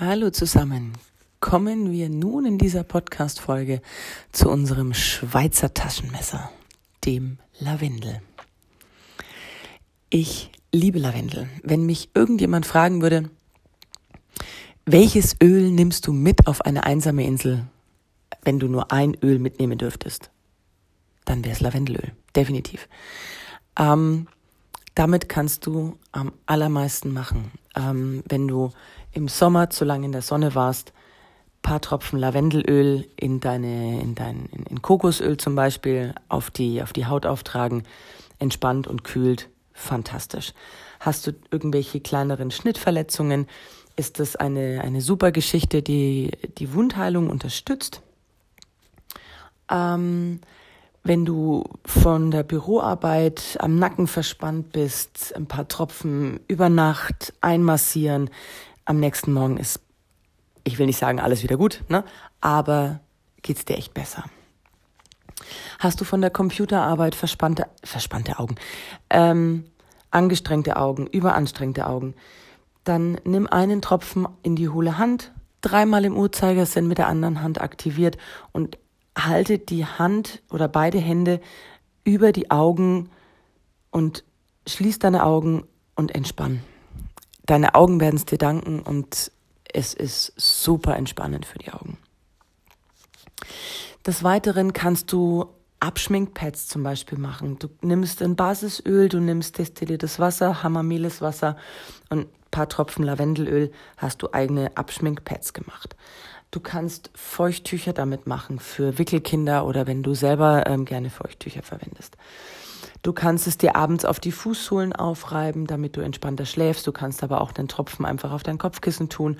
Hallo zusammen. Kommen wir nun in dieser Podcast-Folge zu unserem Schweizer Taschenmesser, dem Lavendel. Ich liebe Lavendel. Wenn mich irgendjemand fragen würde, welches Öl nimmst du mit auf eine einsame Insel, wenn du nur ein Öl mitnehmen dürftest, dann wäre es Lavendelöl, definitiv. Ähm, damit kannst du am allermeisten machen. Ähm, wenn du im Sommer zu lange in der Sonne warst, paar Tropfen Lavendelöl in deine, in dein, in, in Kokosöl zum Beispiel auf die, auf die Haut auftragen, entspannt und kühlt, fantastisch. Hast du irgendwelche kleineren Schnittverletzungen, ist das eine, eine super Geschichte, die die Wundheilung unterstützt. Ähm, wenn du von der Büroarbeit am Nacken verspannt bist, ein paar Tropfen über Nacht einmassieren, am nächsten Morgen ist, ich will nicht sagen, alles wieder gut, ne? aber geht's dir echt besser. Hast du von der Computerarbeit verspannte, verspannte Augen, ähm, angestrengte Augen, überanstrengte Augen, dann nimm einen Tropfen in die hohle Hand, dreimal im Uhrzeigersinn mit der anderen Hand aktiviert und halte die Hand oder beide Hände über die Augen und schließ deine Augen und entspann. Deine Augen werden es dir danken und es ist super entspannend für die Augen. Des Weiteren kannst du Abschminkpads zum Beispiel machen. Du nimmst ein Basisöl, du nimmst destilliertes Wasser, Hammermehles Wasser und ein paar Tropfen Lavendelöl, hast du eigene Abschminkpads gemacht. Du kannst Feuchttücher damit machen für Wickelkinder oder wenn du selber ähm, gerne Feuchttücher verwendest. Du kannst es dir abends auf die Fußsohlen aufreiben, damit du entspannter schläfst. Du kannst aber auch den Tropfen einfach auf dein Kopfkissen tun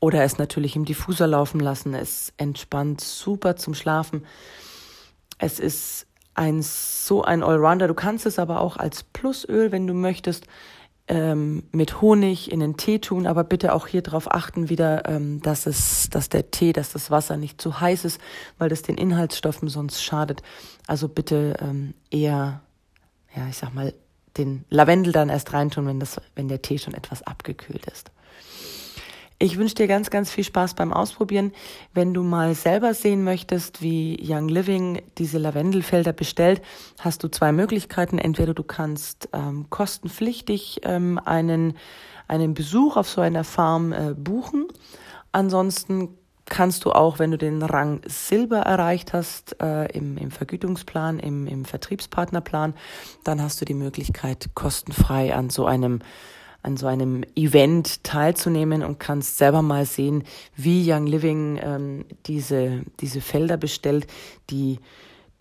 oder es natürlich im Diffuser laufen lassen. Es entspannt super zum Schlafen. Es ist ein so ein Allrounder. Du kannst es aber auch als Plusöl, wenn du möchtest, ähm, mit Honig in den Tee tun, aber bitte auch hier darauf achten wieder, ähm, dass es, dass der Tee, dass das Wasser nicht zu heiß ist, weil das den Inhaltsstoffen sonst schadet. Also bitte ähm, eher ja, ich sag mal, den Lavendel dann erst reintun, wenn, das, wenn der Tee schon etwas abgekühlt ist. Ich wünsche dir ganz, ganz viel Spaß beim Ausprobieren. Wenn du mal selber sehen möchtest, wie Young Living diese Lavendelfelder bestellt, hast du zwei Möglichkeiten. Entweder du kannst ähm, kostenpflichtig ähm, einen, einen Besuch auf so einer Farm äh, buchen. Ansonsten kannst du auch, wenn du den Rang Silber erreicht hast äh, im, im Vergütungsplan, im, im Vertriebspartnerplan, dann hast du die Möglichkeit, kostenfrei an so einem an so einem Event teilzunehmen und kannst selber mal sehen, wie Young Living ähm, diese, diese Felder bestellt, die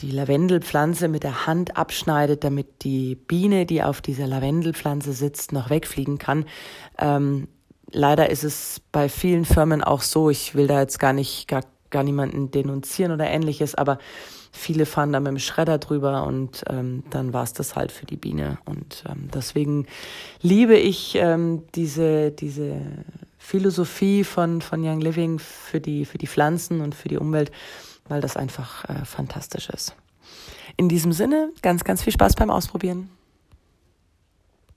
die Lavendelpflanze mit der Hand abschneidet, damit die Biene, die auf dieser Lavendelpflanze sitzt, noch wegfliegen kann. Ähm, leider ist es bei vielen Firmen auch so, ich will da jetzt gar nicht, gar, gar niemanden denunzieren oder ähnliches, aber viele fahren da mit dem Schredder drüber und ähm, dann war es das halt für die Biene. Und ähm, deswegen liebe ich ähm, diese, diese Philosophie von, von Young Living für die, für die Pflanzen und für die Umwelt, weil das einfach äh, fantastisch ist. In diesem Sinne, ganz, ganz viel Spaß beim Ausprobieren.